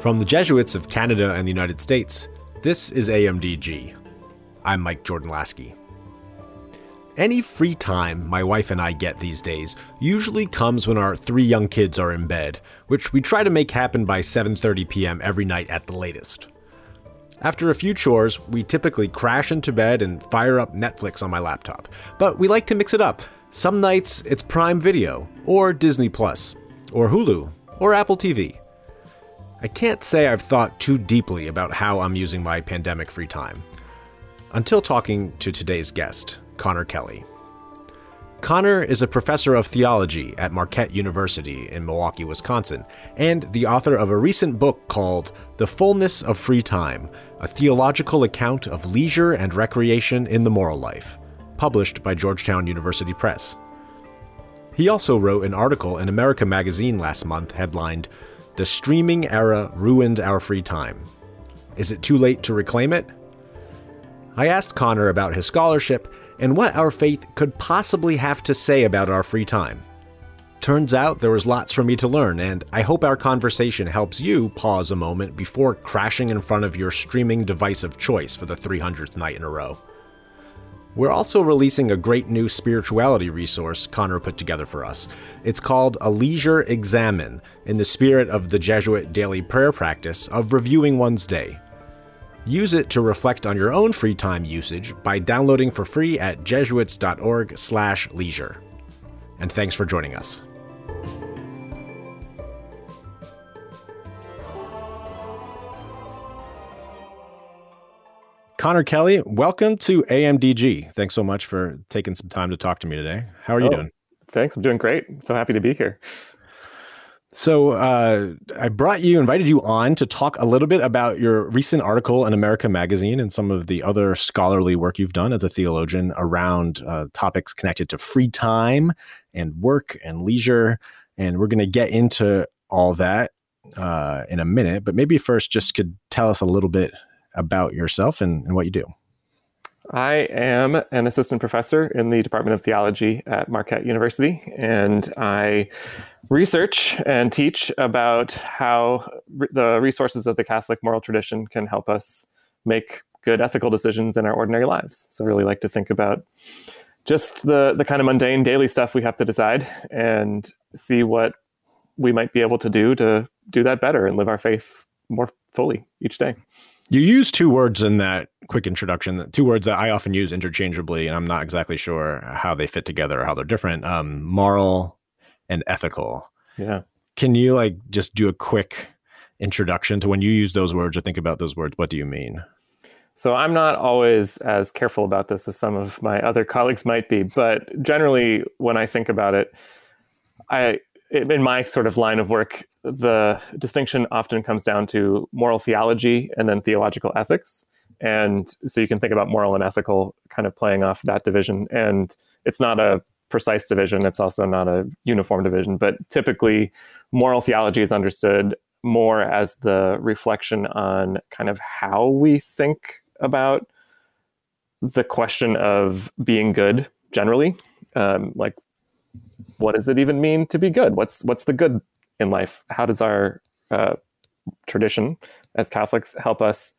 From the Jesuits of Canada and the United States, this is AMDG. I'm Mike Jordan Laskey. Any free time my wife and I get these days usually comes when our three young kids are in bed, which we try to make happen by 7:30 p.m. every night at the latest. After a few chores, we typically crash into bed and fire up Netflix on my laptop. But we like to mix it up. Some nights it's Prime Video, or Disney Plus, or Hulu, or Apple TV. I can't say I've thought too deeply about how I'm using my pandemic free time. Until talking to today's guest, Conor Kelly. Conor is a professor of theology at Marquette University in Milwaukee, Wisconsin, and the author of a recent book called The Fullness of Free Time A Theological Account of Leisure and Recreation in the Moral Life, published by Georgetown University Press. He also wrote an article in America Magazine last month headlined, The Streaming Era Ruined Our Free Time. Is it too late to reclaim it? I asked Conor about his scholarship and what our faith could possibly have to say about our free time. Turns out there was lots for me to learn, and I hope our conversation helps you pause a moment before crashing in front of your streaming device of choice for the 300th night in a row. We're also releasing a great new spirituality resource Conor put together for us. It's called A Leisure Examen, in the spirit of the Jesuit daily prayer practice of reviewing one's day. Use it to reflect on your own free time usage by downloading for free at jesuits.org/leisure. And thanks for joining us. Conor Kelly, welcome to AMDG. Thanks so much for taking some time to talk to me today. How are you oh, doing? Thanks. I'm doing great. So happy to be here. So uh, I brought you, invited you on to talk a little bit about your recent article in America Magazine and some of the other scholarly work you've done as a theologian around uh, topics connected to free time and work and leisure. And we're going to get into all that uh, in a minute, but maybe first just could tell us a little bit about yourself and, and what you do. I am an assistant professor in the Department of Theology at Marquette University, and I research and teach about how re- the resources of the Catholic moral tradition can help us make good ethical decisions in our ordinary lives. So I really like to think about just the the kind of mundane daily stuff we have to decide and see what we might be able to do to do that better and live our faith more fully each day. You use two words in that quick introduction, two words that I often use interchangeably, and I'm not exactly sure how they fit together or how they're different. Um, moral and ethical. Yeah. Can you like just do a quick introduction to when you use those words or think about those words? What do you mean? So I'm not always as careful about this as some of my other colleagues might be, but generally, when I think about it, I in my sort of line of work, the distinction often comes down to moral theology and then theological ethics. And so you can think about moral and ethical kind of playing off that division. And it's not a precise division. It's also not a uniform division, but typically moral theology is understood more as the reflection on kind of how we think about the question of being good generally. Um, like, what does it even mean to be good? What's what's the good in life? How does our uh, tradition as Catholics help us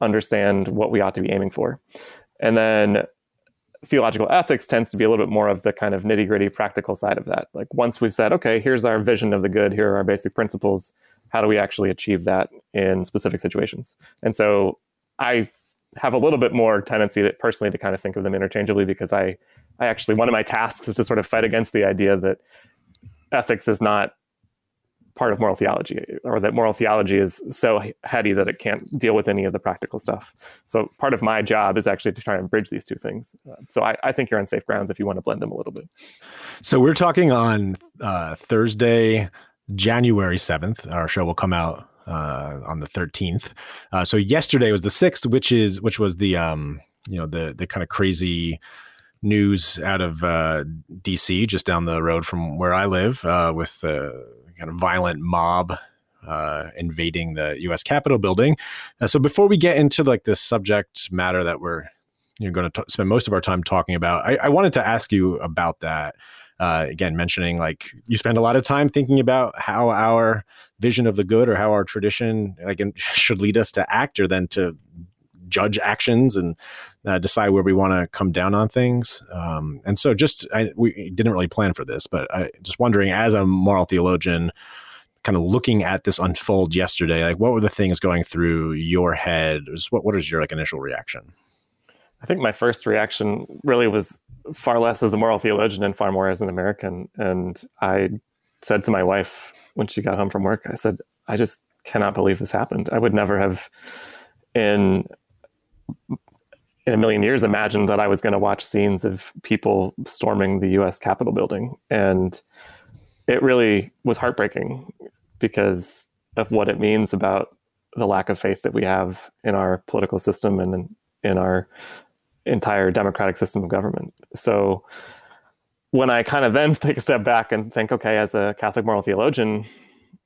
understand what we ought to be aiming for? And then theological ethics tends to be a little bit more of the kind of nitty gritty practical side of that. Like once we've said, okay, here's our vision of the good, here are our basic principles, how do we actually achieve that in specific situations? And so I have a little bit more tendency to personally to kind of think of them interchangeably because I, I actually, one of my tasks is to sort of fight against the idea that ethics is not part of moral theology or that moral theology is so heady that it can't deal with any of the practical stuff. So part of my job is actually to try and bridge these two things. Uh, so I, I, think you're on safe grounds if you want to blend them a little bit. So we're talking on uh, thursday january 7th our show will come out uh, on the 13th uh, so yesterday was the 6th which is which was the um you know the the kind of crazy news out of uh, DC, just down the road from where I live, with kind of violent mob uh, invading the U.S. Capitol building. Uh, so before we get into like this subject matter that we're you know going to spend most of our time talking about, I, I wanted to ask you about that. uh, again, mentioning like you spend a lot of time thinking about how our vision of the good or how our tradition like should lead us to act or then to judge actions and uh, decide where we want to come down on things. Um, and so, just I, we didn't really plan for this, but I just wondering, as a moral theologian, kind of looking at this unfold yesterday, like what were the things going through your head? What what is your like initial reaction? I think my first reaction really was far less as a moral theologian and far more as an American. And I said to my wife when she got home from work, I said, I just cannot believe this happened. I would never have in in a million years imagined that I was going to watch scenes of people storming the US Capitol building. And it really was heartbreaking because of what it means about the lack of faith that we have in our political system and in, our entire democratic system of government. So when I kind of then take a step back and think, okay, as a Catholic moral theologian,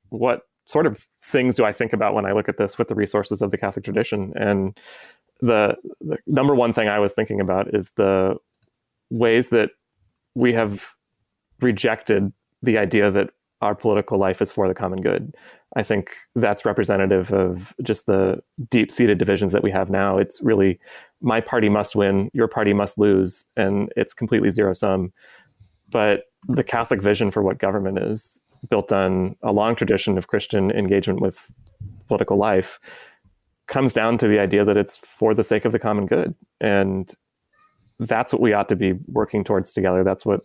what sort of things do I think about when I look at this with the resources of the Catholic tradition? And the, the number one thing I was thinking about is the ways that we have rejected the idea that our political life is for the common good. I think that's representative of just the deep seated divisions that we have now. It's really my party must win, your party must lose, and it's completely zero sum. But the Catholic vision for what government is, built on a long tradition of Christian engagement with political life, comes down to the idea that it's for the sake of the common good. And that's what we ought to be working towards together. That's what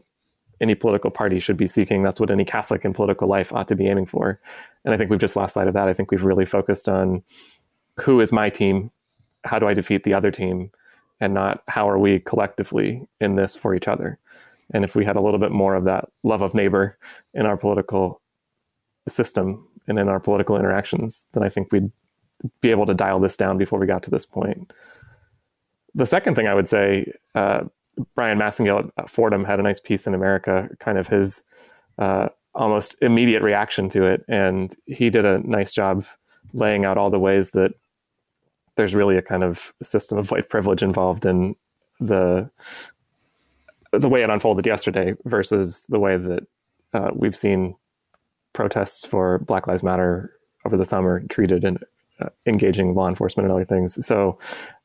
any political party should be seeking. That's what any Catholic in political life ought to be aiming for. And I think we've just lost sight of that. I think we've really focused on who is my team? How do I defeat the other team? And not how are we collectively in this for each other? And if we had a little bit more of that love of neighbor in our political system and in our political interactions, then I think we'd be able to dial this down before we got to this point. The second thing I would say, uh, Bryan Massingale at Fordham had a nice piece in America, kind of his uh, almost immediate reaction to it. And he did a nice job laying out all the ways that there's really a kind of system of white privilege involved in the the way it unfolded yesterday versus the way that uh, we've seen protests for Black Lives Matter over the summer treated and uh, engaging law enforcement and other things. So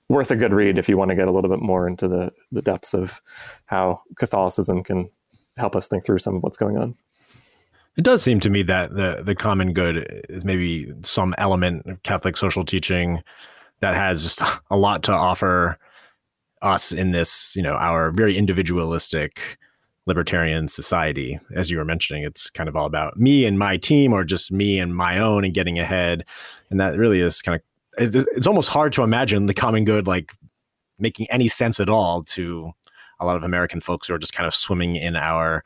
worth a good read if you want to get a little bit more into the, the depths of how Catholicism can help us think through some of what's going on. It does seem to me that the the common good is maybe some element of Catholic social teaching that has just a lot to offer us in this, you know, our very individualistic libertarian society. As you were mentioning, it's kind of all about me and my team or just me and my own and getting ahead. And that really is kind of it's almost hard to imagine the common good like making any sense at all to a lot of American folks who are just kind of swimming in our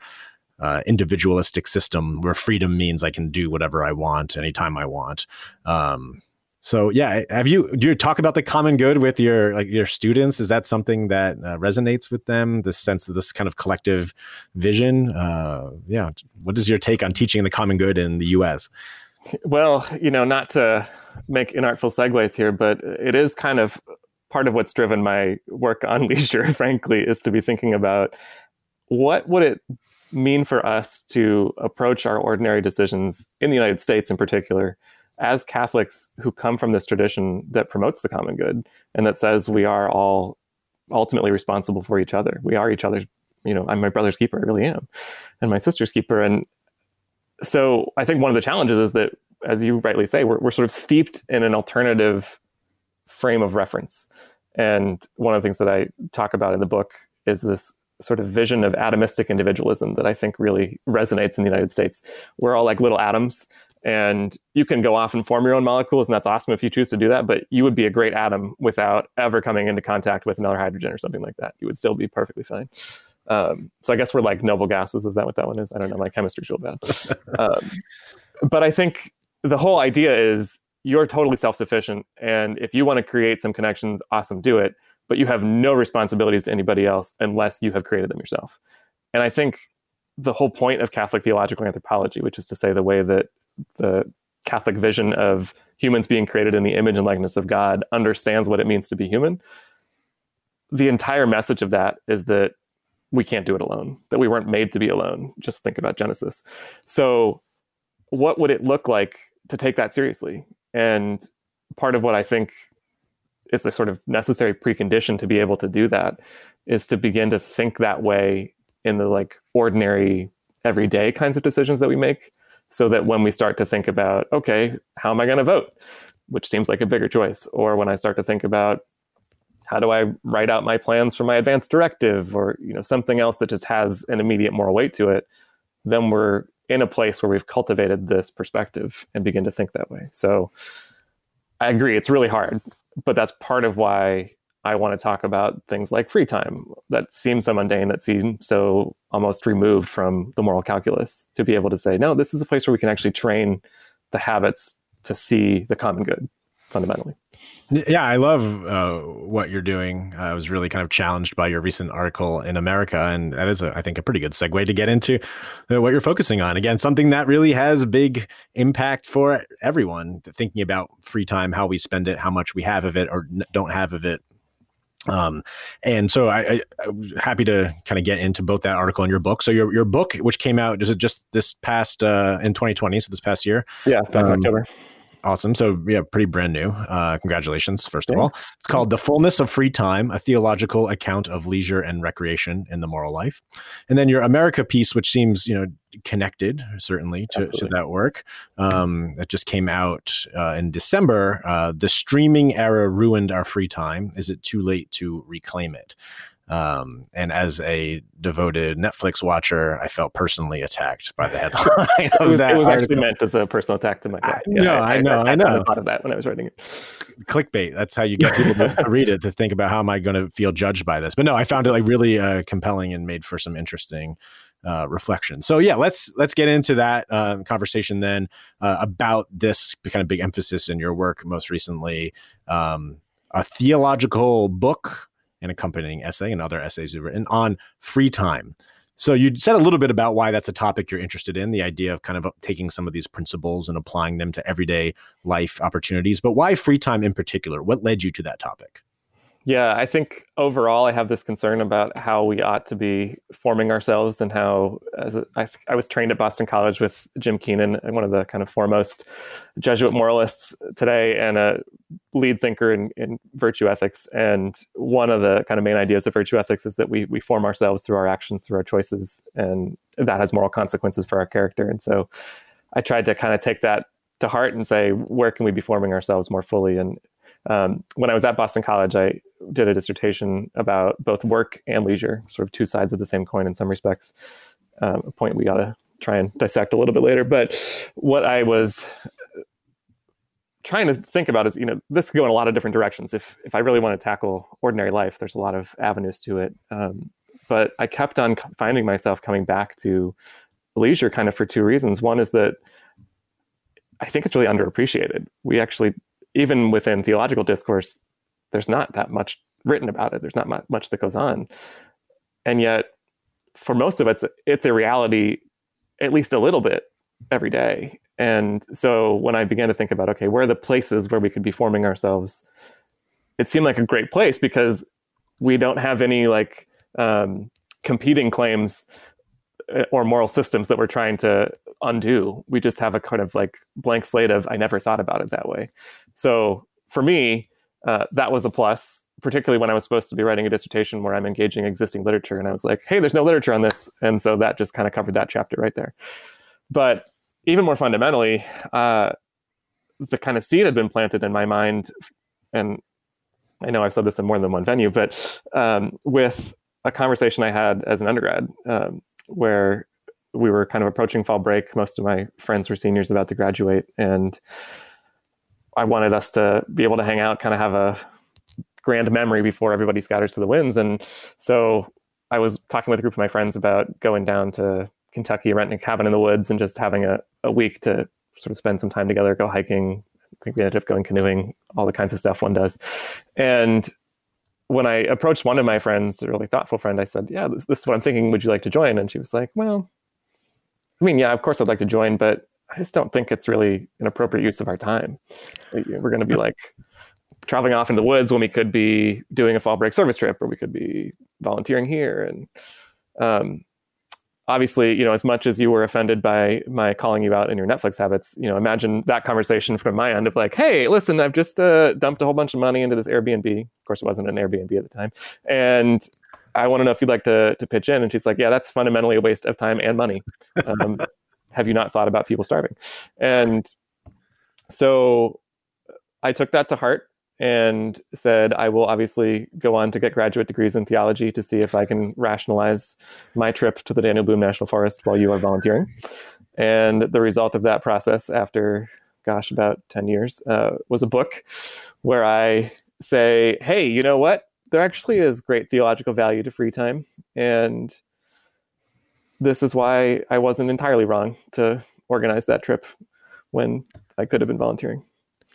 uh, individualistic system where freedom means I can do whatever I want anytime I want. Um, so yeah, have you do you talk about the common good with your like your students? Is that something that uh, resonates with them? This sense of this kind of collective vision. Uh, yeah, what is your take on teaching the common good in the U.S.? Well, you know, not to make inartful segues here, but it is kind of part of what's driven my work on leisure, frankly, is to be thinking about what would it mean for us to approach our ordinary decisions in the United States in particular as Catholics who come from this tradition that promotes the common good and that says we are all ultimately responsible for each other. We are each other's, you know, I'm my brother's keeper, I really am, and my sister's keeper. And so I think one of the challenges is that, as you rightly say, we're, we're sort of steeped in an alternative frame of reference. And one of the things that I talk about in the book is this sort of vision of atomistic individualism that I think really resonates in the United States. We're all like little atoms, and you can go off and form your own molecules, and that's awesome if you choose to do that. But you would be a great atom without ever coming into contact with another hydrogen or something like that. You would still be perfectly fine. Um, so I guess we're like noble gases. Is that what that one is? I don't know. My chemistry's real bad. um, but I think the whole idea is you're totally self-sufficient, and if you want to create some connections, awesome, do it. But you have no responsibilities to anybody else unless you have created them yourself. And I think the whole point of Catholic theological anthropology, which is to say the way that the Catholic vision of humans being created in the image and likeness of God understands what it means to be human. The entire message of that is that we can't do it alone, that we weren't made to be alone. Just think about Genesis. So, what would it look like to take that seriously? And part of what I think is the sort of necessary precondition to be able to do that is to begin to think that way in the like ordinary everyday kinds of decisions that we make so that when we start to think about okay how am i going to vote? Which seems like a bigger choice. Or when i start to think about how do i write out my plans for my advanced directive? Or you know something else that just has an immediate moral weight to it. Then we're in a place where we've cultivated this perspective and begin to think that way. So i agree it's really hard but that's part of why I want to talk about things like free time that seem so mundane, that seem so almost removed from the moral calculus, to be able to say, no, this is a place where we can actually train the habits to see the common good fundamentally. Yeah, I love uh, what you're doing. I was really kind of challenged by your recent article in America, and that is, a, I think, a pretty good segue to get into uh, what you're focusing on. Again, something that really has a big impact for everyone. Thinking about free time, how we spend it, how much we have of it or don't have of it, um, and so I, I, I, was happy to kind of get into both that article and your book. So your your book, which came out just just this past uh, in 2020, so this past year, yeah, back um, in October. Awesome. So yeah, pretty brand new. Uh, congratulations, first of all. It's called "The Fullness of Free Time: A Theological Account of Leisure and Recreation in the Moral Life," and then your America piece, which seems you know connected certainly to, to that work. Um, that just came out uh, in December. Uh, the streaming era ruined our free time. Is it too late to reclaim it? Um, and as a devoted Netflix watcher, I felt personally attacked by the headline. it was, it was actually meant as a personal attack to. I, yeah, no, I, I, know, I, I know. Thought of that when I was writing it. Clickbait. That's how you get people to read it to think about how am I going to feel judged by this. But no, I found it like really uh, compelling and made for some interesting uh, reflection. So yeah, let's let's get into that uh, conversation then uh, about this kind of big emphasis in your work most recently, um, a theological book an accompanying essay and other essays you've written on free time. So you said a little bit about why that's a topic you're interested in, the idea of kind of uh, taking some of these principles and applying them to everyday life opportunities. But why free time in particular? What led you to that topic? Yeah, I think overall I have this concern about how we ought to be forming ourselves and how, as a, I, I was trained at Boston College with Jim Keenan, one of the kind of foremost Jesuit moralists today and a lead thinker in, in virtue ethics. And one of the kind of main ideas of virtue ethics is that we, we form ourselves through our actions, through our choices, and that has moral consequences for our character. And so I tried to kind of take that to heart and say, where can we be forming ourselves more fully? And um, when I was at Boston College, I did a dissertation about both work and leisure, sort of two sides of the same coin in some respects. Um, a point we got to try and dissect a little bit later. But what I was trying to think about is, you know, this could go in a lot of different directions. If if I really want to tackle ordinary life, there's a lot of avenues to it. Um, but I kept on finding myself coming back to leisure, kind of for two reasons. One is that I think it's really underappreciated. We actually even within theological discourse, there's not that much written about it. There's not much that goes on, and yet, for most of us, it's, a reality, at least a little bit every day. And so, when I began to think about, okay, where are the places where we could be forming ourselves? It seemed like a great place because we don't have any like um, competing claims uh, or moral systems that we're trying to undo. We just have a kind of like blank slate of I never thought about it that way. So for me, uh, that was a plus, particularly when I was supposed to be writing a dissertation where I'm engaging existing literature. And I was like, hey, there's no literature on this. And so that just kind of covered that chapter right there. But even more fundamentally, uh, the kind of seed had been planted in my mind. And I know I've said this in more than one venue, but um, with a conversation I had as an undergrad, um, where we were kind of approaching fall break. Most of my friends were seniors about to graduate, and I wanted us to be able to hang out, kind of have a grand memory before everybody scatters to the winds. And so I was talking with a group of my friends about going down to Kentucky, renting a cabin in the woods, and just having a, a week to sort of spend some time together, go hiking. I think we ended up going canoeing, all the kinds of stuff one does. And when I approached one of my friends, a really thoughtful friend, I said, "Yeah, this, this, is what I'm thinking. Would you like to join?" And she was like, "Well, I mean, yeah, of course I'd like to join, but I just don't think it's really an appropriate use of our time. We're going to be like traveling off in the woods when we could be doing a fall break service trip, or we could be volunteering here." And um, obviously, you know, as much as you were offended by my calling you out in your Netflix habits, you know, imagine that conversation from my end of like, hey, listen, I've just uh, dumped a whole bunch of money into this Airbnb. Of course, it wasn't an Airbnb at the time, and I want to know if you'd like to to pitch in. And she's like, yeah, that's fundamentally a waste of time and money. Um, have you not thought about people starving? And so I took that to heart and said, I will obviously go on to get graduate degrees in theology to see if I can rationalize my trip to the Daniel Boone National Forest while you are volunteering. And the result of that process, after, gosh, about 10 years, uh, was a book where I say, hey, you know what? There actually is great theological value to free time. And this is why I wasn't entirely wrong to organize that trip when I could have been volunteering.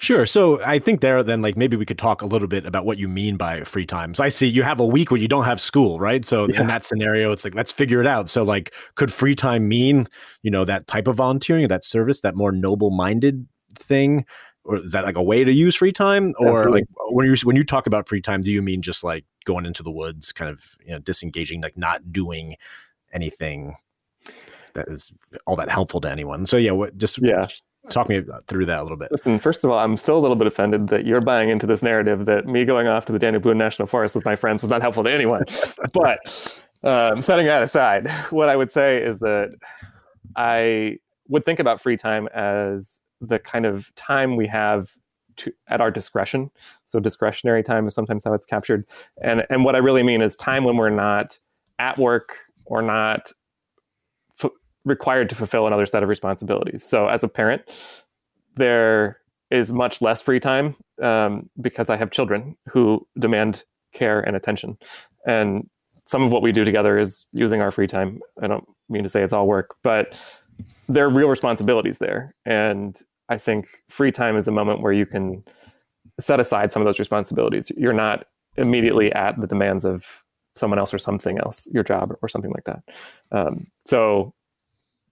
Sure. So I think there then like maybe we could talk a little bit about what you mean by free times. So I see you have a week where you don't have school, right? So yeah. in that scenario, it's like let's figure it out. So like could free time mean, you know, that type of volunteering, that service, that more noble-minded thing? Or is that like a way to use free time? Or Absolutely. like when you when you talk about free time, do you mean just like going into the woods, kind of you know, disengaging, like not doing anything that is all that helpful to anyone? So yeah, what just yeah talk me through that a little bit. Listen, first of all, I'm still a little bit offended that you're buying into this narrative that me going off to the Daniel Boone National Forest with my friends was not helpful to anyone. but um, setting that aside, what I would say is that I would think about free time as the kind of time we have to, at our discretion. So discretionary time is sometimes how it's captured. And and what I really mean is time when we're not at work or not required to fulfill another set of responsibilities. So as a parent, there is much less free time um, because I have children who demand care and attention. And some of what we do together is using our free time. I don't mean to say it's all work, but there are real responsibilities there. And I think free time is a moment where you can set aside some of those responsibilities. You're not immediately at the demands of someone else or something else, your job or something like that. Um, so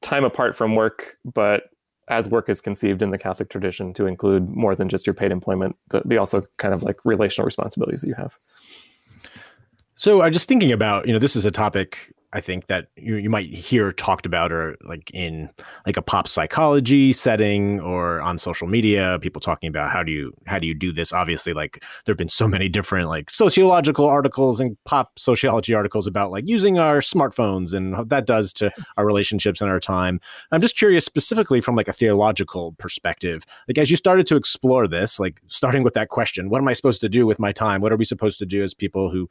time apart from work, but as work is conceived in the Catholic tradition to include more than just your paid employment, the, the also kind of like relational responsibilities that you have. So I'm just thinking about, you know, this is a topic I think that you, you might hear talked about or like in like a pop psychology setting or on social media, people talking about how do you how do you do this? Obviously, like there have been so many different like sociological articles and pop sociology articles about like using our smartphones and what that does to our relationships and our time. I'm just curious specifically from like a theological perspective, like as you started to explore this, like starting with that question, what am I supposed to do with my time? What are we supposed to do as people who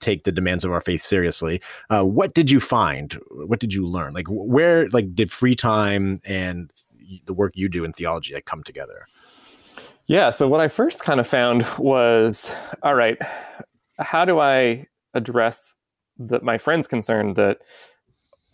take the demands of our faith seriously. Uh, what did you find? What did you learn? Like where like did free time and the work you do in theology like come together? Yeah. So what I first kind of found was, all right, how do I address that my friend's concern that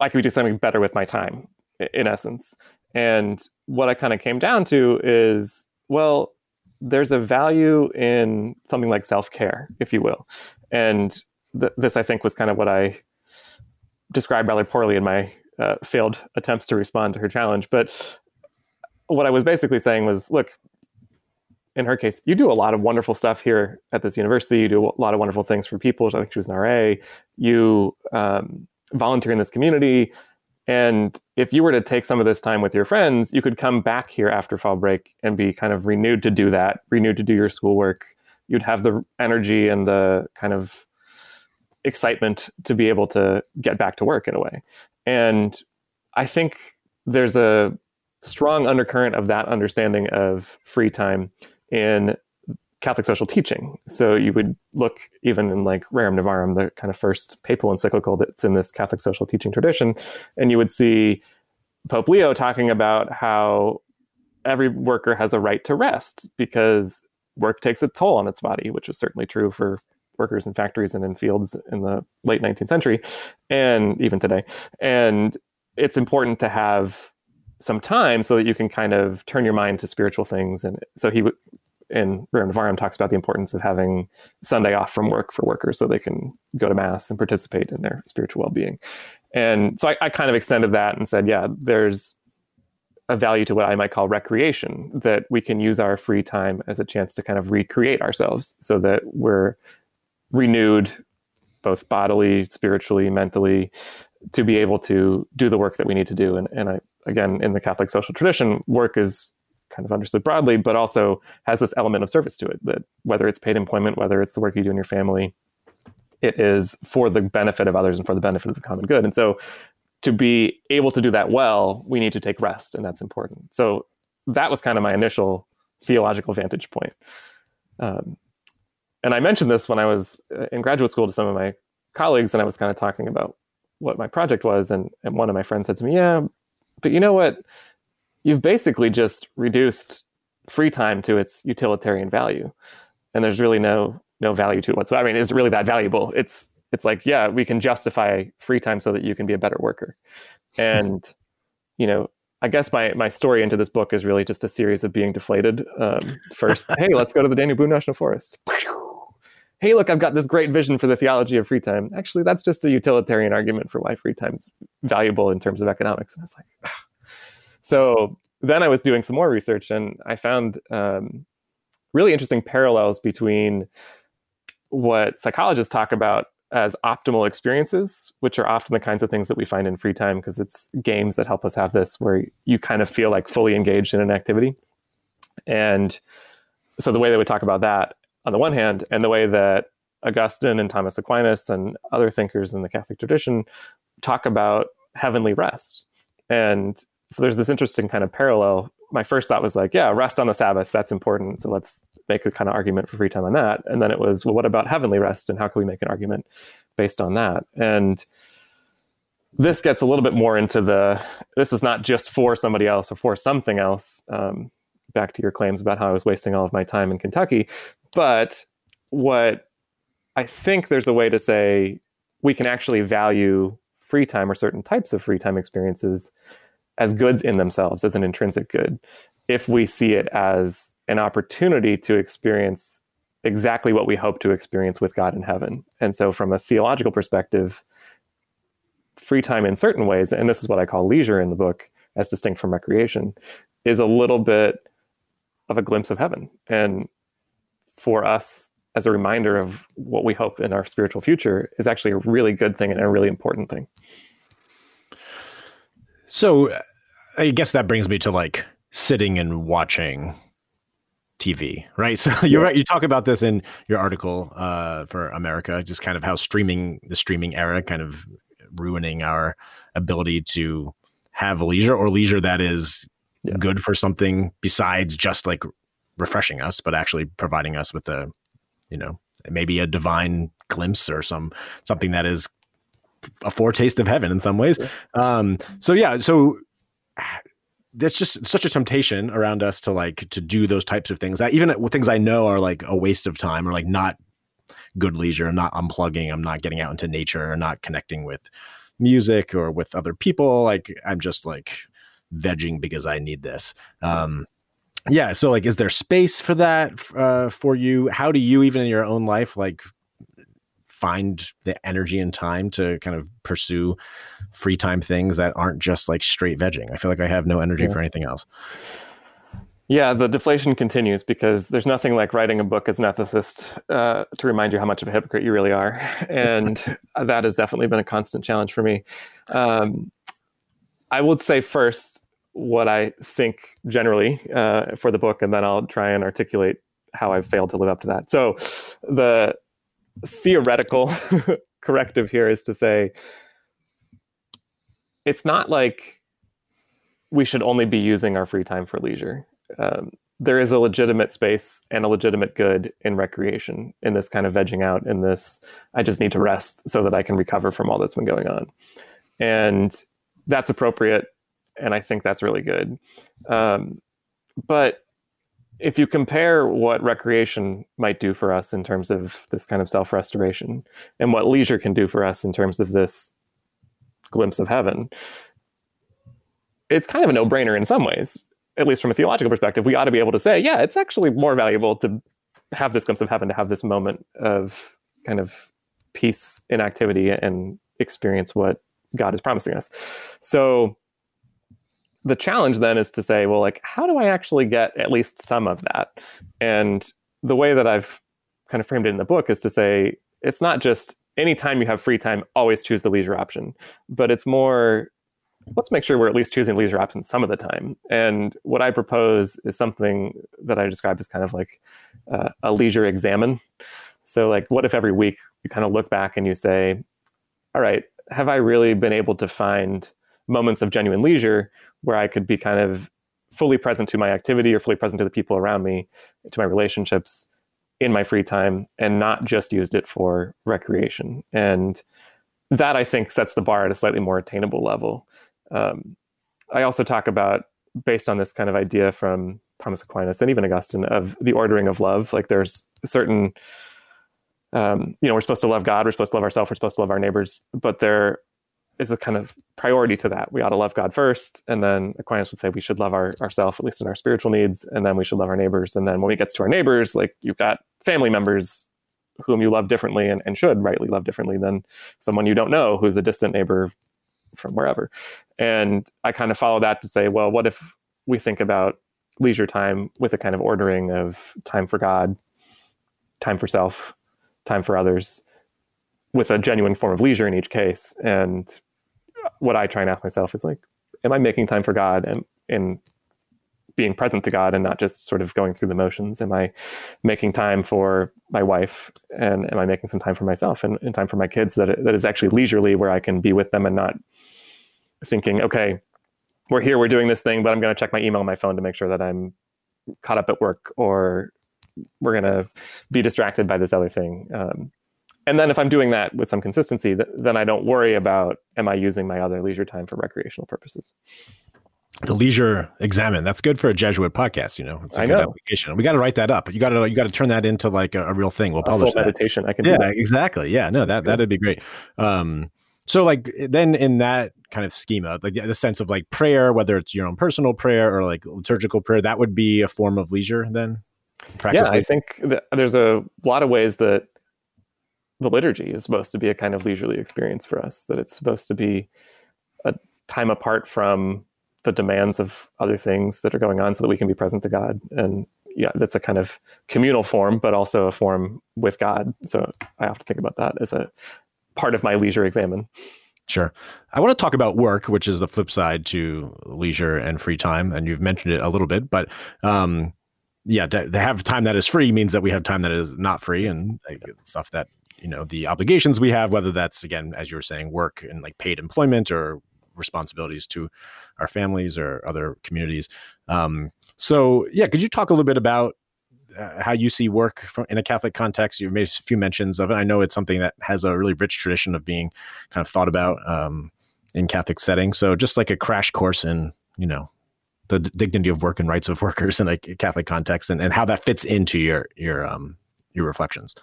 I could do something better with my time, in essence. And what I kind of came down to is, well, there's a value in something like self care, if you will. And th- this I think was kind of what I described rather poorly in my uh, failed attempts to respond to her challenge. But what I was basically saying was, look, in her case, you do a lot of wonderful stuff here at this university. You do a lot of wonderful things for people. I think she was an RA. You um, volunteer in this community. And if you were to take some of this time with your friends, you could come back here after fall break and be kind of renewed to do that, renewed to do your schoolwork. You'd have the energy and the kind of excitement to be able to get back to work in a way. And I think there's a strong undercurrent of that understanding of free time in Catholic social teaching. So you would look even in like Rerum Novarum, the kind of first papal encyclical that's in this Catholic social teaching tradition, and you would see Pope Leo talking about how every worker has a right to rest because work takes a toll on its body, which is certainly true for workers in factories and in fields in the late 19th century and even today. And it's important to have some time so that you can kind of turn your mind to spiritual things. And so he would, in Rerum Novarum talks about the importance of having Sunday off from work for workers so they can go to mass and participate in their spiritual well-being. And so I, I kind of extended that and said, yeah, there's a value to what I might call recreation, that we can use our free time as a chance to kind of recreate ourselves so that we're renewed both bodily, spiritually, mentally, to be able to do the work that we need to do. And, and I, again, in the Catholic social tradition, work is kind of understood broadly, but also has this element of service to it that whether it's paid employment, whether it's the work you do in your family, it is for the benefit of others and for the benefit of the common good. And so to be able to do that well, we need to take rest, and that's important. So that was kind of my initial theological vantage point. Um, and I mentioned this when I was uh, in graduate school to some of my colleagues, and I was kind of talking about what my project was, and and one of my friends said to me, "Yeah, but you know what? You've basically just reduced free time to its utilitarian value, and there's really no no value to it whatsoever. I mean, is it really that valuable? It's it's like, yeah, we can justify free time so that you can be a better worker, and you know, I guess my my story into this book is really just a series of being deflated. Um, first, hey, let's go to the Daniel Boone National Forest. Hey, look, I've got this great vision for the theology of free time. Actually, that's just a utilitarian argument for why free time is valuable in terms of economics. And I was like, ah. so then I was doing some more research, and I found um, really interesting parallels between what psychologists talk about as optimal experiences, which are often the kinds of things that we find in free time because it's games that help us have this where you kind of feel like fully engaged in an activity. And so the way they would talk about that on the one hand, and the way that Augustine and Thomas Aquinas and other thinkers in the Catholic tradition talk about heavenly rest. And so there's this interesting kind of parallel. My first thought was like, yeah, rest on the Sabbath, that's important. So let's make a kind of argument for free time on that. And then it was, well, what about heavenly rest? And how can we make an argument based on that? And this gets a little bit more into the this is not just for somebody else or for something else. Um, back to your claims about how I was wasting all of my time in Kentucky. But what I think there's a way to say we can actually value free time or certain types of free time experiences as goods in themselves, as an intrinsic good, if we see it as an opportunity to experience exactly what we hope to experience with God in heaven. And so, from a theological perspective, free time in certain ways, and this is what I call leisure in the book, as distinct from recreation, is a little bit of a glimpse of heaven. And for us, as a reminder of what we hope in our spiritual future, is actually a really good thing and a really important thing. So, I guess that brings me to like sitting and watching TV, right? So you're right. You talk about this in your article uh, for America, just kind of how streaming, the streaming era, kind of ruining our ability to have leisure or leisure that is yeah. good for something besides just like refreshing us, but actually providing us with a, you know, maybe a divine glimpse or some something that is a foretaste of heaven in some ways. Yeah. Um, so yeah, so that's just such a temptation around us to like to do those types of things that even things I know are like a waste of time or like not good leisure. I'm not unplugging. I'm not getting out into nature or not connecting with music or with other people. Like I'm just like vegging because I need this. Um, yeah. So like, is there space for that uh, for you? How do you even in your own life like find the energy and time to kind of pursue free time things that aren't just like straight vegging. I feel like I have no energy yeah. for anything else. Yeah, the deflation continues because there's nothing like writing a book as an ethicist uh, to remind you how much of a hypocrite you really are. And that has definitely been a constant challenge for me. Um, I would say first what I think generally uh, for the book, and then I'll try and articulate how I've failed to live up to that. So, the theoretical corrective here is to say it's not like we should only be using our free time for leisure. Um, there is a legitimate space and a legitimate good in recreation, in this kind of vegging out, in this, I just need to rest so that I can recover from all that's been going on. And that's appropriate. And I think that's really good. Um, but if you compare what recreation might do for us in terms of this kind of self restoration and what leisure can do for us in terms of this glimpse of heaven, it's kind of a no brainer in some ways, at least from a theological perspective. We ought to be able to say, yeah, it's actually more valuable to have this glimpse of heaven, to have this moment of kind of peace in activity and experience what God is promising us. So, the challenge then is to say, well, like, how do I actually get at least some of that? And the way that I've kind of framed it in the book is to say, it's not just anytime you have free time, always choose the leisure option. But it's more let's make sure we're at least choosing leisure options some of the time. And what I propose is something that I describe as kind of like uh, a leisure examen. So, like, what if every week you kind of look back and you say, all right, have I really been able to find moments of genuine leisure where I could be kind of fully present to my activity or fully present to the people around me, to my relationships in my free time, and not just used it for recreation? And that I think sets the bar at a slightly more attainable level. Um, I also talk about, based on this kind of idea from Thomas Aquinas and even Augustine, of the ordering of love. Like there's certain, um, you know, we're supposed to love God, we're supposed to love ourselves, we're supposed to love our neighbors, but there is a kind of priority to that. We ought to love God first, and then Aquinas would say we should love our ourselves, at least in our spiritual needs, and then we should love our neighbors. And then when we get to our neighbors, like you've got family members whom you love differently and, and should rightly love differently than someone you don't know who's a distant neighbor from wherever. And I kind of follow that to say, well, what if we think about leisure time with a kind of ordering of time for God, time for self, time for others, with a genuine form of leisure in each case. And what I try and ask myself is like, am I making time for God and in being present to God and not just sort of going through the motions? Am I making time for my wife and am I making some time for myself and, and time for my kids that that is actually leisurely where I can be with them and not thinking, okay, we're here, we're doing this thing, but I'm going to check my email on my phone to make sure that I'm caught up at work, or we're going to be distracted by this other thing. Um, and then if I'm doing that with some consistency, th- then I don't worry about am I using my other leisure time for recreational purposes. The leisure examen. That's good for a Jesuit podcast. You know, it's a I good know. application. We got to write that up. You got to you got to turn that into like a, a real thing. We'll a publish full meditation. I can. Yeah, exactly. Yeah, no, that that'd be great. Um, so like then in that kind of schema, like the sense of like prayer, whether it's your own personal prayer or like liturgical prayer, that would be a form of leisure then. Yeah, I think there's a lot of ways that the liturgy is supposed to be a kind of leisurely experience for us. That it's supposed to be a time apart from the demands of other things that are going on, so that we can be present to God. And yeah, that's a kind of communal form, but also a form with God. So I have to think about that as a part of my leisure examen. Sure. I want to talk about work, which is the flip side to leisure and free time. And you've mentioned it a little bit, but um, yeah, to, have time that is free means that we have time that is not free and stuff that, you know, the obligations we have, whether that's, again, as you were saying, work and like paid employment or responsibilities to our families or other communities. Um, so, yeah, could you talk a little bit about uh, how you see work from, in a Catholic context. You've made a few mentions of it. I know it's something that has a really rich tradition of being kind of thought about um, in Catholic settings. So just like a crash course in, you know, the dignity of work and rights of workers in a Catholic context and, and how that fits into your, your, um, your reflections.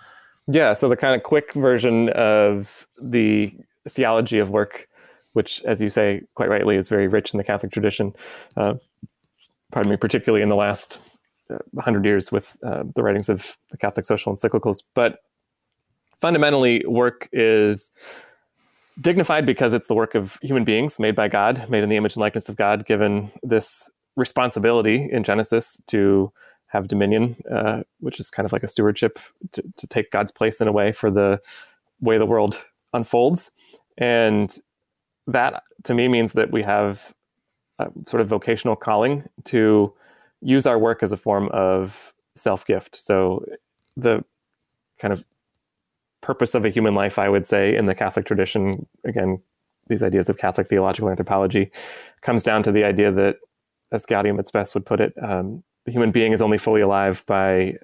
Yeah. So the kind of quick version of the theology of work, which, as you say quite rightly, is very rich in the Catholic tradition. Uh, pardon me, particularly in the last 100 years with uh, the writings of the Catholic social encyclicals. But fundamentally, work is dignified because it's the work of human beings made by God, made in the image and likeness of God, given this responsibility in Genesis to have dominion, uh, which is kind of like a stewardship to, to take God's place in a way for the way the world unfolds. And that to me means that we have a sort of vocational calling to use our work as a form of self gift. So the kind of purpose of a human life, I would say, in the Catholic tradition, again, these ideas of Catholic theological anthropology, comes down to the idea that, as Gaudium et Spes would put it, um, the human being is only fully alive by,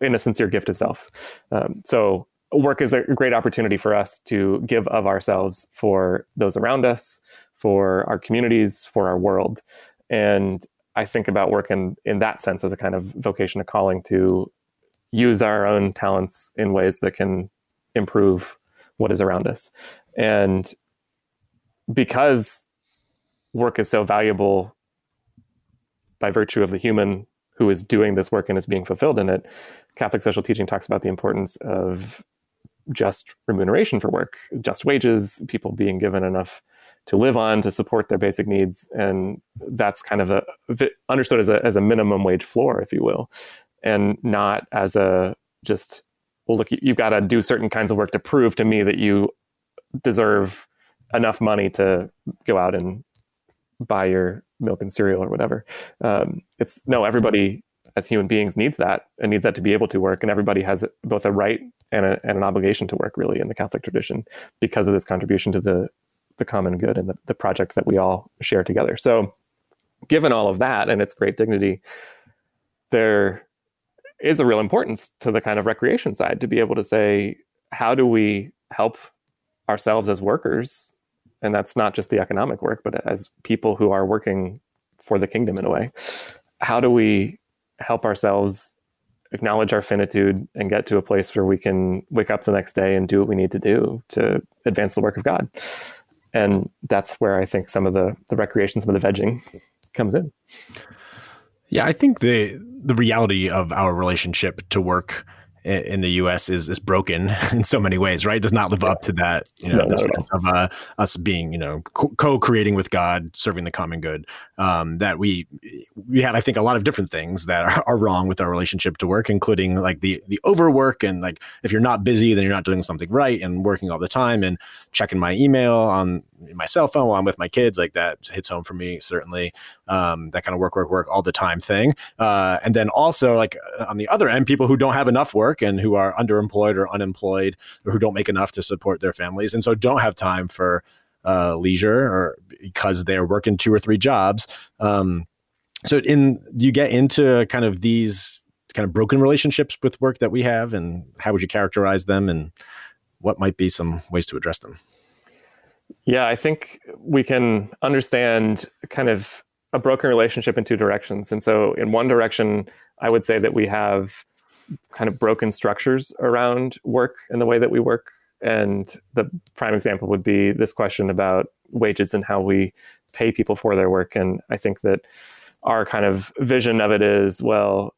in a sincere gift of self. Um, so work is a great opportunity for us to give of ourselves for those around us, for our communities, for our world. And I think about work in, in that sense as a kind of vocation, a calling to use our own talents in ways that can improve what is around us. And because work is so valuable by virtue of the human who is doing this work and is being fulfilled in it, Catholic social teaching talks about the importance of just remuneration for work, just wages, people being given enough to live on to support their basic needs. And that's kind of a understood as a, as a minimum wage floor if you will and not as a just well, look, you've got to do certain kinds of work to prove to me that you deserve enough money to go out and buy your milk and cereal or whatever. Um, it's no, everybody as human beings needs that and needs that to be able to work. And everybody has both a right and, a, and an obligation to work really in the Catholic tradition because of this contribution to the, the common good and the, the project that we all share together. So given all of that and its great dignity, there is a real importance to the kind of recreation side to be able to say, how do we help ourselves as workers? And that's not just the economic work, but as people who are working for the kingdom in a way. How do we help ourselves acknowledge our finitude and get to a place where we can wake up the next day and do what we need to do to advance the work of God? And that's where I think some of the, the recreation, some of the vegging comes in. Yeah, I think the the reality of our relationship to work in the U.S. is is broken in so many ways, right? It does not live up to that, you know, no, sense of uh, us being, you know, co-creating with God, serving the common good. Um, that we we have, I think, a lot of different things that are, are, wrong with our relationship to work, including like the the overwork and like if you're not busy, then you're not doing something right, and working all the time and checking my email on my cell phone while I'm with my kids, like that hits home for me certainly. Um, that kind of work, work, work all the time thing. Uh, and then also like on the other end, people who don't have enough work and who are underemployed or unemployed or who don't make enough to support their families, and so don't have time for uh, leisure or because they're working two or three jobs. Um, so in you get into kind of these kind of broken relationships with work that we have, and how would you characterize them, and what might be some ways to address them? Yeah, I think we can understand kind of a broken relationship in two directions. And so, in one direction, I would say that we have kind of broken structures around work and the way that we work. And the prime example would be this question about wages and how we pay people for their work. And I think that our kind of vision of it is well,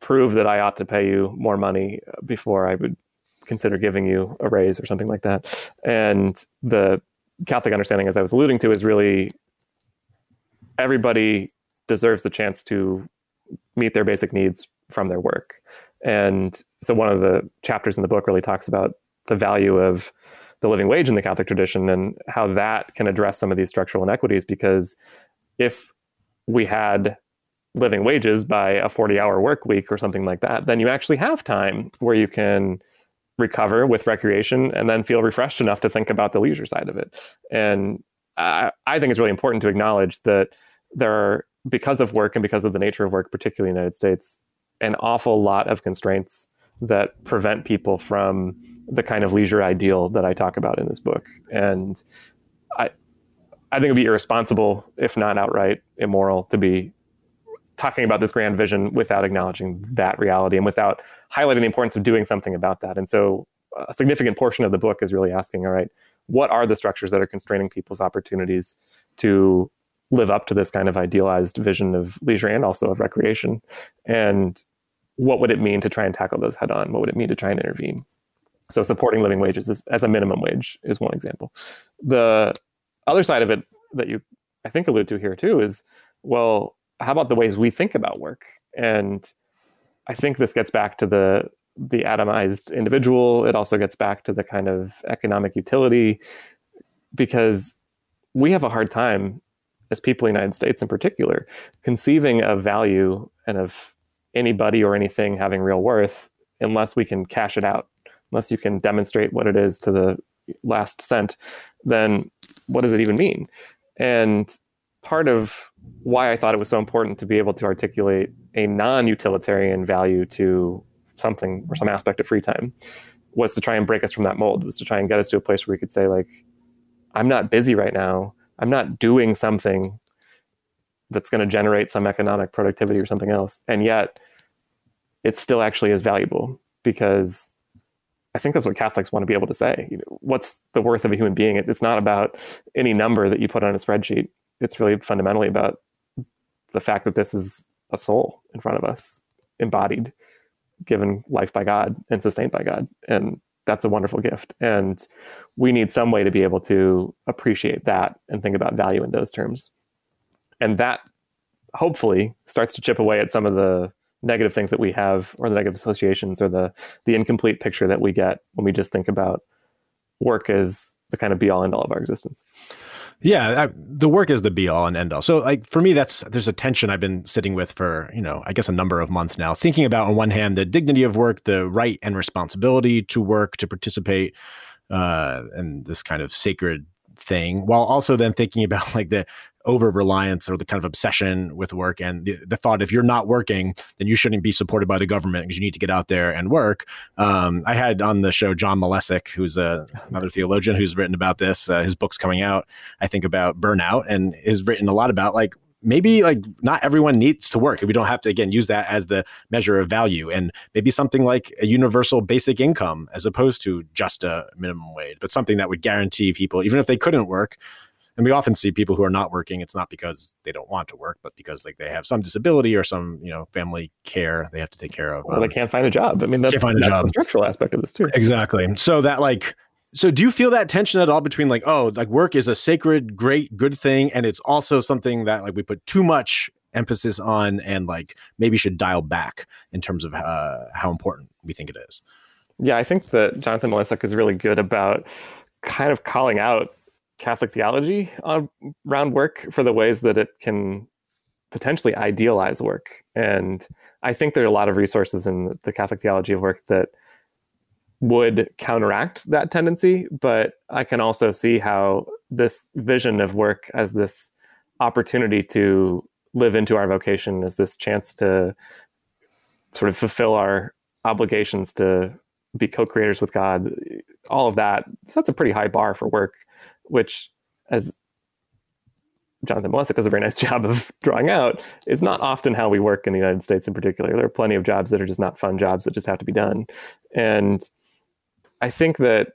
prove that I ought to pay you more money before I would consider giving you a raise or something like that. And the Catholic understanding, as I was alluding to, is really everybody deserves the chance to meet their basic needs from their work. And so one of the chapters in the book really talks about the value of the living wage in the Catholic tradition and how that can address some of these structural inequities. Because if we had living wages by a 40 hour work week or something like that, then you actually have time where you can recover with recreation and then feel refreshed enough to think about the leisure side of it. And I, I think it's really important to acknowledge that there are, because of work and because of the nature of work, particularly in the United States, an awful lot of constraints that prevent people from the kind of leisure ideal that I talk about in this book. And I, I think it'd be irresponsible, if not outright immoral, to be talking about this grand vision without acknowledging that reality and without highlighting the importance of doing something about that. And so uh, a significant portion of the book is really asking, all right, what are the structures that are constraining people's opportunities to live up to this kind of idealized vision of leisure and also of recreation? And what would it mean to try and tackle those head on? What would it mean to try and intervene? So supporting living wages as a minimum wage is one example. The other side of it that you I think allude to here too is well, how about the ways we think about work? And I think this gets back to the the atomized individual. It also gets back to the kind of economic utility because we have a hard time as people in the United States in particular conceiving of value and of anybody or anything having real worth unless we can cash it out unless you can demonstrate what it is to the last cent then what does it even mean? And part of why I thought it was so important to be able to articulate a non-utilitarian value to something or some aspect of free time was to try and break us from that mold was to try and get us to a place where we could say like i'm not busy right now i'm not doing something that's going to generate some economic productivity or something else and yet it still actually is valuable because I think that's what Catholics want to be able to say. You know, what's the worth of a human being? It's not about any number that you put on a spreadsheet it's really fundamentally about the fact that this is a soul in front of us, embodied, given life by God and sustained by God. And that's a wonderful gift. And we need some way to be able to appreciate that and think about value in those terms. And that hopefully starts to chip away at some of the negative things that we have or the negative associations or the the incomplete picture that we get when we just think about work as the kind of be all end all of our existence. Yeah, I, the work is the be all and end all. So, like for me, that's there's a tension I've been sitting with for you know I guess a number of months now, thinking about on one hand the dignity of work, the right and responsibility to work to participate, uh, and this kind of sacred thing, while also then thinking about like the over reliance or the kind of obsession with work and the, the, thought if you're not working, then you shouldn't be supported by the government because you need to get out there and work. Um, I had on the show John Malesic, who's a, another theologian who's written about this. Uh, his book's coming out, I think, about burnout and has written a lot about like maybe like not everyone needs to work. We don't have to again use that as the measure of value, and maybe something like a universal basic income as opposed to just a minimum wage, but something that would guarantee people, even if they couldn't work, and we often see people who are not working it's not because they don't want to work but because like they have some disability or some you know family care they have to take care of or um, they can't find a job. I mean that's, find a that's job. the structural aspect of this too. Exactly. So that like so do you feel that tension at all between like oh like work is a sacred great good thing and it's also something that like we put too much emphasis on and like maybe should dial back in terms of uh, how important we think it is? Yeah i think that jonathan malesic is really good about kind of calling out Catholic theology uh, around work for the ways that it can potentially idealize work. And I think there are a lot of resources in the Catholic theology of work that would counteract that tendency. But I can also see how this vision of work as this opportunity to live into our vocation, as this chance to sort of fulfill our obligations to be co-creators with God, all of that sets a pretty high bar for work which, as Jonathan Malesic does a very nice job of drawing out, is not often how we work in the United States in particular. There are plenty of jobs that are just not fun jobs that just have to be done. And I think that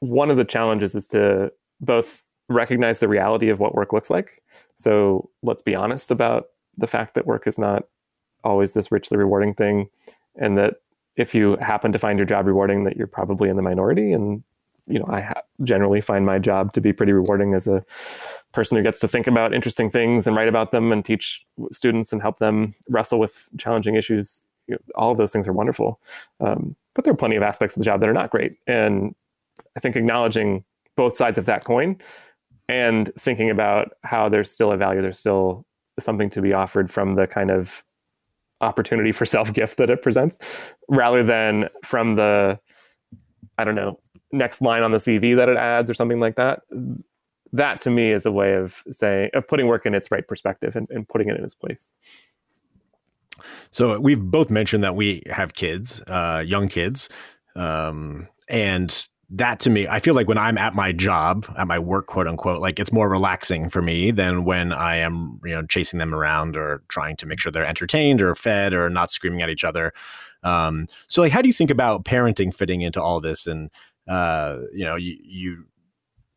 one of the challenges is to both recognize the reality of what work looks like. So let's be honest about the fact that work is not always this richly rewarding thing. And that if you happen to find your job rewarding, that you're probably in the minority and you know, I ha- generally find my job to be pretty rewarding as a person who gets to think about interesting things and write about them and teach students and help them wrestle with challenging issues. You know, all of those things are wonderful, um, but there are plenty of aspects of the job that are not great. And I think acknowledging both sides of that coin and thinking about how there's still a value, there's still something to be offered from the kind of opportunity for self gift that it presents, rather than from the I don't know next line on the CV that it adds or something like that. That to me is a way of saying of putting work in its right perspective and, and putting it in its place. So we've both mentioned that we have kids, uh, young kids, um, and that to me, I feel like when I'm at my job, at my work, quote unquote, like it's more relaxing for me than when I am, you know, chasing them around or trying to make sure they're entertained or fed or not screaming at each other. Um, so, like, how do you think about parenting fitting into all this? And uh, you know, you, you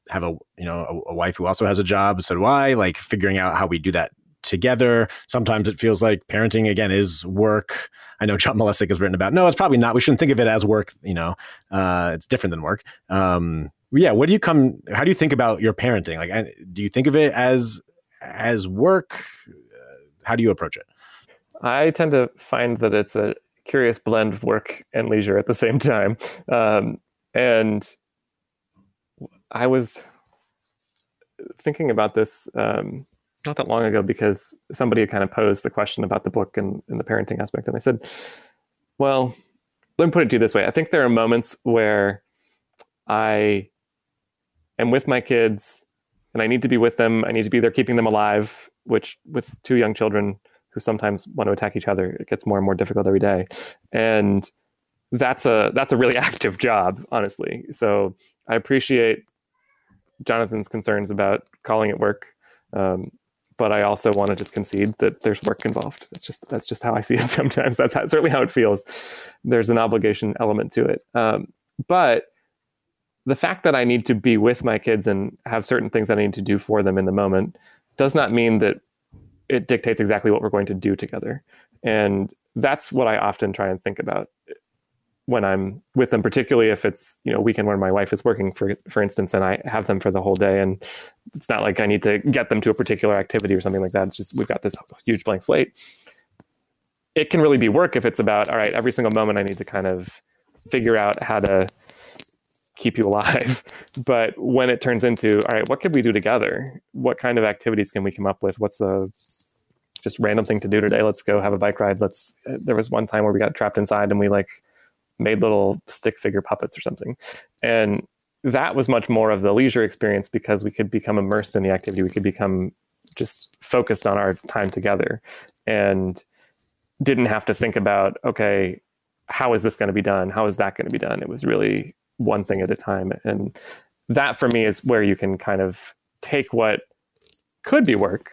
have a you know a, a, wife who also has a job. So do I. Like figuring out how we do that together. Sometimes it feels like parenting again is work. I know John Malesic has written about. No, it's probably not. We shouldn't think of it as work. You know, uh, it's different than work. Um, yeah. What do you come? How do you think about your parenting? Like, do you think of it as as work? How do you approach it? I tend to find that it's a curious blend of work and leisure at the same time. Um, and I was thinking about this um, not that long ago because somebody had kind of posed the question about the book and, and the parenting aspect. And I said, well, let me put it to you this way. I think there are moments where I am with my kids and I need to be with them. I need to be there keeping them alive, which with two young children who sometimes want to attack each other, it gets more and more difficult every day. And that's a that's a really active job, honestly. So I appreciate Jonathan's concerns about calling it work, um, but I also want to just concede that there's work involved. That's just that's just how I see it. Sometimes that's how, certainly how it feels. There's an obligation element to it, um, but the fact that I need to be with my kids and have certain things that I need to do for them in the moment does not mean that it dictates exactly what we're going to do together. And that's what I often try and think about when I'm with them, particularly if it's you know weekend when my wife is working, for for instance, and I have them for the whole day, and it's not like I need to get them to a particular activity or something like that. It's just we've got this huge blank slate. it can really be work if it's about all right every single moment i need to kind of figure out how to keep you alive but when it turns into all right what could we do together what kind of activities can we come up with what's the just random thing to do today. Let's go have a bike ride. Let's there was one time where we got trapped inside and we like made little stick figure puppets or something. And that was much more of the leisure experience because we could become immersed in the activity. We could become just focused on our time together and didn't have to think about okay how is this going to be done? How is that going to be done? It was really one thing at a time. And that for me is where you can kind of take what could be work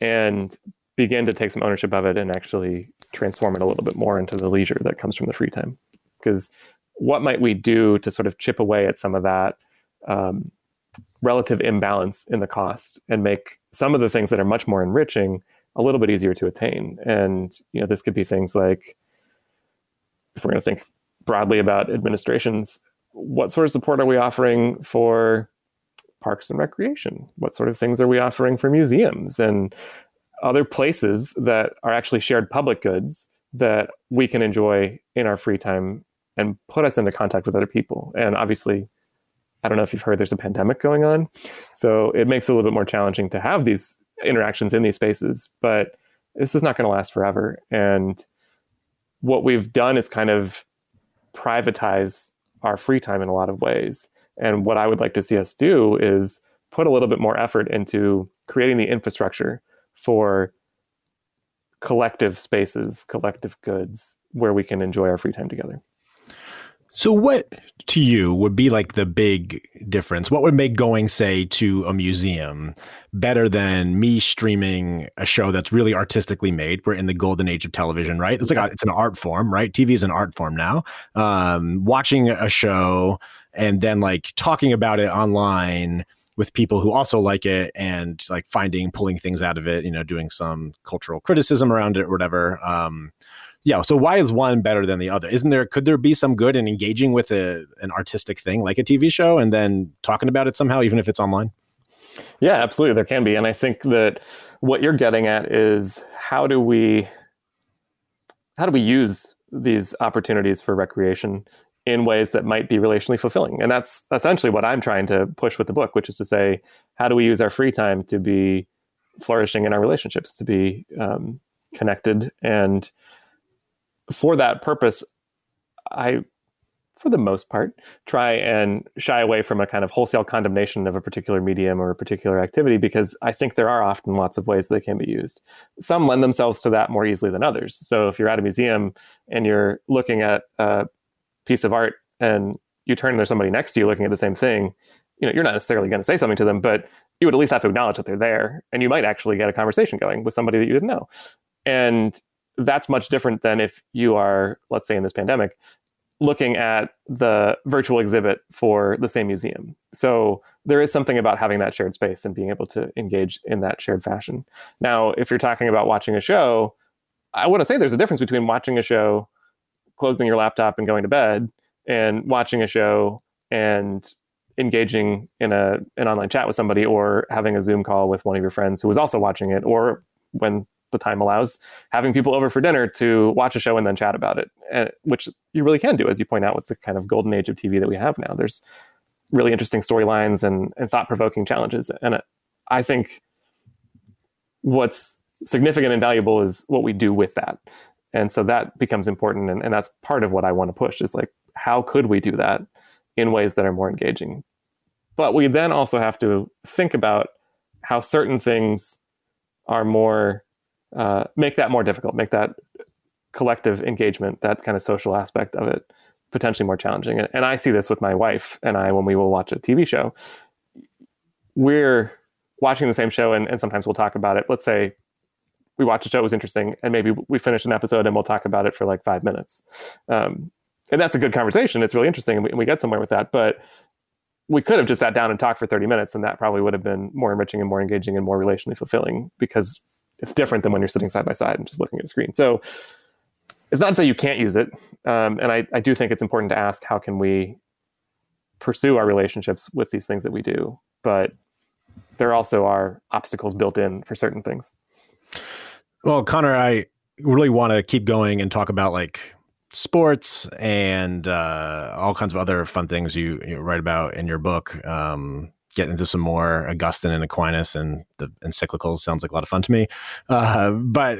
and begin to take some ownership of it and actually transform it a little bit more into the leisure that comes from the free time because what might we do to sort of chip away at some of that um, relative imbalance in the cost and make some of the things that are much more enriching a little bit easier to attain. And you know, this could be things like if we're going to think broadly about administrations, what sort of support are we offering for parks and recreation? What sort of things are we offering for museums and other places that are actually shared public goods that we can enjoy in our free time and put us into contact with other people? And obviously, I don't know if you've heard there's a pandemic going on. So it makes it a little bit more challenging to have these interactions in these spaces, but this is not going to last forever. And what we've done is kind of privatize our free time in a lot of ways. And what I would like to see us do is put a little bit more effort into creating the infrastructure for collective spaces, collective goods where we can enjoy our free time together. So, what to you would be like the big difference? What would make going, say, to a museum better than me streaming a show that's really artistically made? We're in the golden age of television, right? It's like a, it's an art form, right? TV is an art form now. Um, watching a show and then like talking about it online with people who also like it and like finding pulling things out of it, you know, doing some cultural criticism around it or whatever. Um, yeah so why is one better than the other isn't there could there be some good in engaging with a, an artistic thing like a tv show and then talking about it somehow even if it's online yeah absolutely there can be and i think that what you're getting at is how do we how do we use these opportunities for recreation in ways that might be relationally fulfilling and that's essentially what i'm trying to push with the book which is to say how do we use our free time to be flourishing in our relationships to be um, connected and for that purpose, I, for the most part, try and shy away from a kind of wholesale condemnation of a particular medium or a particular activity because I think there are often lots of ways they can be used. Some lend themselves to that more easily than others. So if you're at a museum and you're looking at a piece of art and you turn and there's somebody next to you looking at the same thing, you know, you're not necessarily going to say something to them, but you would at least have to acknowledge that they're there and you might actually get a conversation going with somebody that you didn't know. And that's much different than if you are, let's say, in this pandemic, looking at the virtual exhibit for the same museum. So there is something about having that shared space and being able to engage in that shared fashion. Now, if you're talking about watching a show, I want to say there's a difference between watching a show, closing your laptop and going to bed, and watching a show and engaging in a an online chat with somebody or having a Zoom call with one of your friends who was also watching it, or when the time allows, having people over for dinner to watch a show and then chat about it, and, which you really can do, as you point out, with the kind of golden age of TV that we have now. There's really interesting storylines and, and thought provoking challenges. And I think what's significant and valuable is what we do with that. And so that becomes important. And, and that's part of what I want to push is like, how could we do that in ways that are more engaging? But we then also have to think about how certain things are more uh, make that more difficult, make that collective engagement, that kind of social aspect of it, potentially more challenging. And, and I see this with my wife and I when we will watch a TV show. We're watching the same show, and, and sometimes we'll talk about it. Let's say we watch a show, it was interesting, and maybe we finish an episode and we'll talk about it for like five minutes. Um, and that's a good conversation. It's really interesting, and we, and we get somewhere with that. But we could have just sat down and talked for 30 minutes, and that probably would have been more enriching and more engaging and more relationally fulfilling because it's different than when you're sitting side by side and just looking at a screen. So it's not to say you can't use it. Um, and I, I do think it's important to ask how can we pursue our relationships with these things that we do. But there also are obstacles built in for certain things. Well, Conor, I really want to keep going and talk about like sports and uh, all kinds of other fun things you, you write about in your book. Um, get into some more Augustine and Aquinas and the encyclicals sounds like a lot of fun to me. Uh, but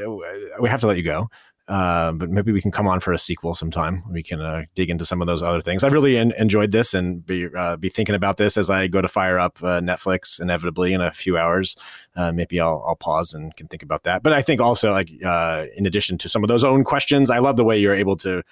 we have to let you go. Uh, but maybe we can come on for a sequel sometime. We can uh, dig into some of those other things. I really en- enjoyed this and be uh, be thinking about this as I go to fire up uh, Netflix inevitably in a few hours. Uh, maybe I'll, I'll pause and can think about that. But I think also like in addition to some of those own questions, I love the way you're able to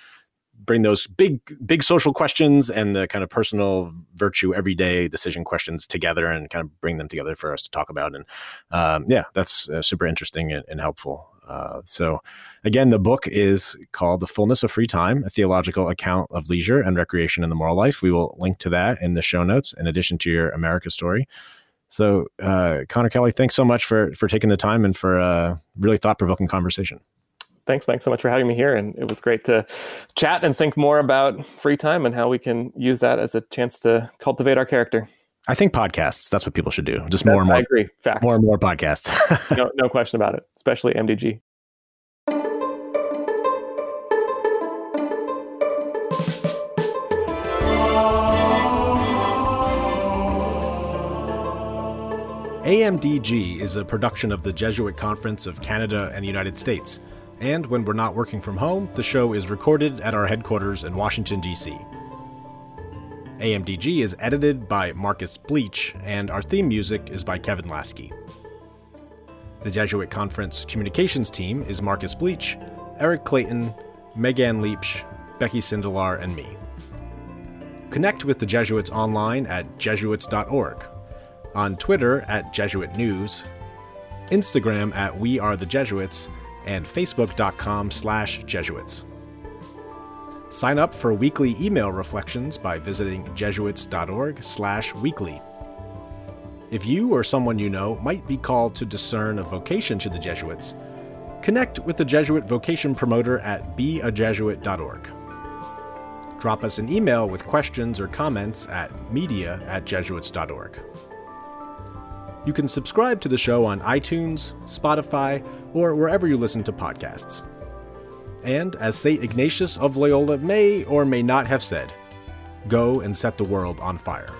bring those big big social questions and the kind of personal virtue everyday decision questions together and kind of bring them together for us to talk about and um, yeah that's uh, super interesting and, and helpful uh, so again the book is called the fullness of free time a theological account of leisure and recreation in the moral life we will link to that in the show notes in addition to your america story so uh, conor kelly thanks so much for for taking the time and for a really thought-provoking conversation thanks, Mike, so much for having me here. And it was great to chat and think more about free time and how we can use that as a chance to cultivate our character. I think podcasts, that's what people should do. Just more and more. I agree. Fact. More and more podcasts. no, no question about it, especially MDG. AMDG is a production of the Jesuit Conference of Canada and the United States. And when we're not working from home, the show is recorded at our headquarters in Washington, D.C. AMDG is edited by Marcus Bleech, and our theme music is by Kevin Laskey. The Jesuit Conference communications team is Marcus Bleech, Eric Clayton, Megan Leach, Becky Sindelar, and me. Connect with the Jesuits online at jesuits.org, on Twitter at Jesuit News, Instagram at We Are the Jesuits, and facebook.com slash Jesuits. Sign up for weekly email reflections by visiting jesuits.org slash weekly. If you or someone you know might be called to discern a vocation to the Jesuits, connect with the Jesuit vocation promoter at beajesuit.org. Drop us an email with questions or comments at media at jesuits.org. You can subscribe to the show on iTunes, Spotify, or wherever you listen to podcasts. And as St. Ignatius of Loyola may or may not have said, go and set the world on fire.